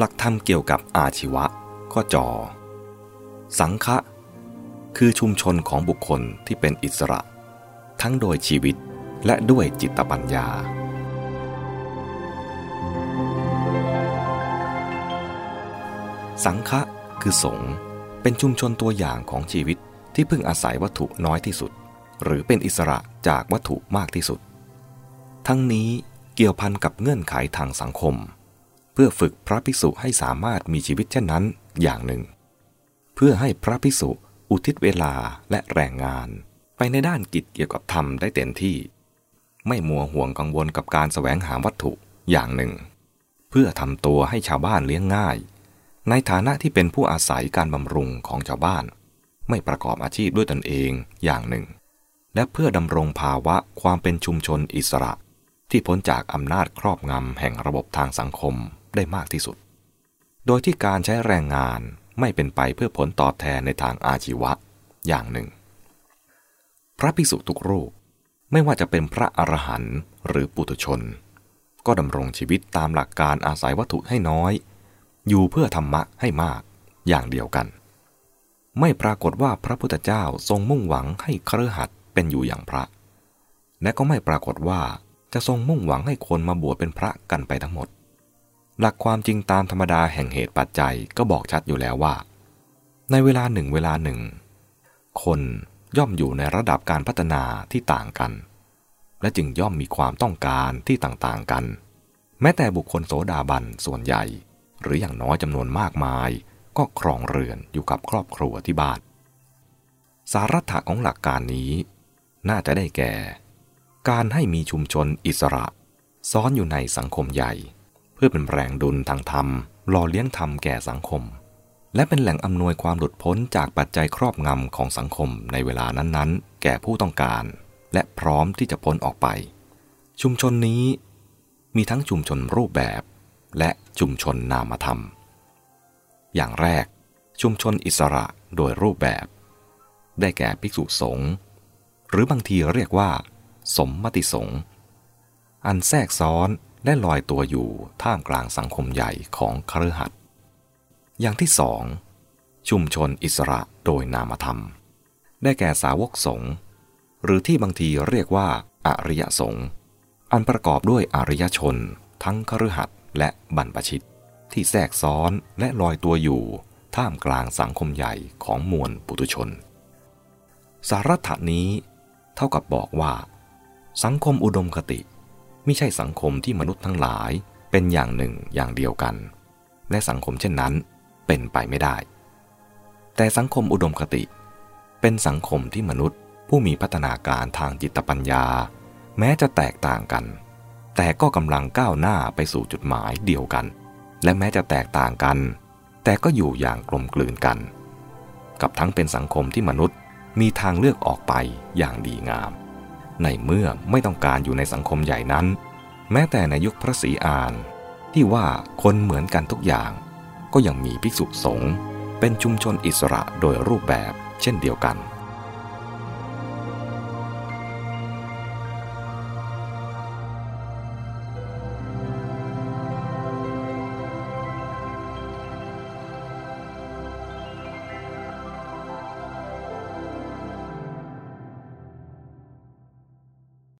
หลักธรรมเกี่ยวกับอาชีวะก็จอ สังฆะคือชุมชนของบุคคลที่เป็นอิสระ ทั้งโดยชีวิตและด้วยจิตปัญญา สังฆะคือสงฆ์เป็นชุมชนตัวอย่างของชีวิตที่พึ่งอาศัยวัตถุน้อยที่สุด หรือเป็นอิสระจากวัตถุมากที่สุด ทั้งนี้เกี่ยวพันกับเงื่อนไขทางสังคม พื่อฝึกพระภิกษุให้สามารถมีชีวิตเช่นนั้นอย่างหนึ่ง เพื่อให้พระภิกษุอุทิศเวลาและแรงงาน ไปในด้านกิจเกี่ยวกับธรรมได้เต็มที่ ไม่มัวห่วงกังวลกับการแสวงหาวัตถุอย่างหนึ่ง เพื่อทำตัวให้ชาวบ้านเลี้ยงง่าย ในฐานะที่เป็นผู้อาศัยการบำรุงของชาวบ้าน ไม่ประกอบอาชีพด้วยตนเองอย่างหนึ่ง และเพื่อดำรงภาวะความเป็นชุมชนอิสระ ที่พ้นจากอำนาจครอบงำแห่งระบบทางสังคม ได้มากที่สุด โดยที่การใช้แรงงานไม่เป็นไปเพื่อผลตอบแทนในทางอาชีวะอย่างหนึ่ง พระภิกษุทุกรูปไม่ว่าจะเป็นพระอรหันต์หรือปุถุชน ก็ดำรงชีวิตตามหลักการอาศัยวัตถุให้น้อย อยู่เพื่อธรรมะให้มากอย่างเดียวกัน ไม่ปรากฏว่าพระพุทธเจ้าทรงมุ่งหวังให้เครือขัดเป็นอยู่อย่างพระ และก็ไม่ปรากฏว่าจะทรงมุ่งหวังให้คนมาบวชเป็นพระกันไปทั้งหมด หลักความจริงตามธรรมดาแห่งเหตุปัจจัยก็บอกชัดอยู่แล้วว่า ในเวลาหนึ่งเวลาหนึ่ง คนย่อมอยู่ในระดับการพัฒนาที่ต่างกัน และจึงย่อมมีความต้องการที่ต่างๆกัน แม้แต่บุคคลโสดาบันส่วนใหญ่ หรืออย่างน้อยจำนวนมากมาย ก็ครองเรือนอยู่กับครอบครัวที่บ้าน สาระของหลักการนี้ น่าจะได้แก่ การให้มีชุมชนอิสระ ซ้อนอยู่ในสังคมใหญ่ เพื่อเป็นแรงดุลทางธรรมหล่อเลี้ยงธรรมแก่สังคม และเป็นแหล่งอำนวยความหลุดพ้นจากปัจจัยครอบงำของสังคมในเวลานั้นๆ แก่ผู้ต้องการ และพร้อมที่จะพ้นออกไป ชุมชนนี้มีทั้งชุมชนรูปแบบ และชุมชนนามธรรม อย่างแรก ชุมชนอิสระโดยรูปแบบ ได้แก่ภิกษุสงฆ์หรือบางทีเรียกว่า สมมติสงฆ์อันแทรกซ้อน และลอยตัวอยู่ท่ามกลางสังคมใหญ่ของครหัสอย่างที่สองชุมชนอิสระโดยนามธรรม ได้แก่สาวกสงฆ์หรือที่บางทีเรียกว่าอริยสงฆ์อันประกอบด้วยอริยชน ทั้งครหัสและบรรพชิต ที่แทรกซ้อนและลอยตัวอยู่ท่ามกลางสังคมใหญ่ของมวลปุถุชน สาระนี้เท่ากับบอกว่า สังคมอุดมคติ ไม่ใช่สังคมที่มนุษย์ทั้งหลายเป็นอย่างหนึ่งอย่างเดียวกัน และสังคมเช่นนั้นเป็นไปไม่ได้ แต่สังคมอุดมคติ เป็นสังคมที่มนุษย์ผู้มีพัฒนาการทางจิตปัญญา แม้จะแตกต่างกัน แต่ก็กำลังก้าวหน้าไปสู่จุดหมายเดียวกัน และแม้จะแตกต่างกัน แต่ก็อยู่อย่างกลมกลืนกัน กับทั้งเป็นสังคมที่มนุษย์มีทางเลือกออกไปอย่างดีงาม ในเมื่อไม่ต้องการอยู่ในสังคมใหญ่นั้น แม้แต่ในยุคพระศรีอาน ที่ว่าคนเหมือนกันทุกอย่าง ก็ยังมีภิกษุสงฆ์เป็นชุมชนอิสระโดยรูปแบบเช่นเดียวกัน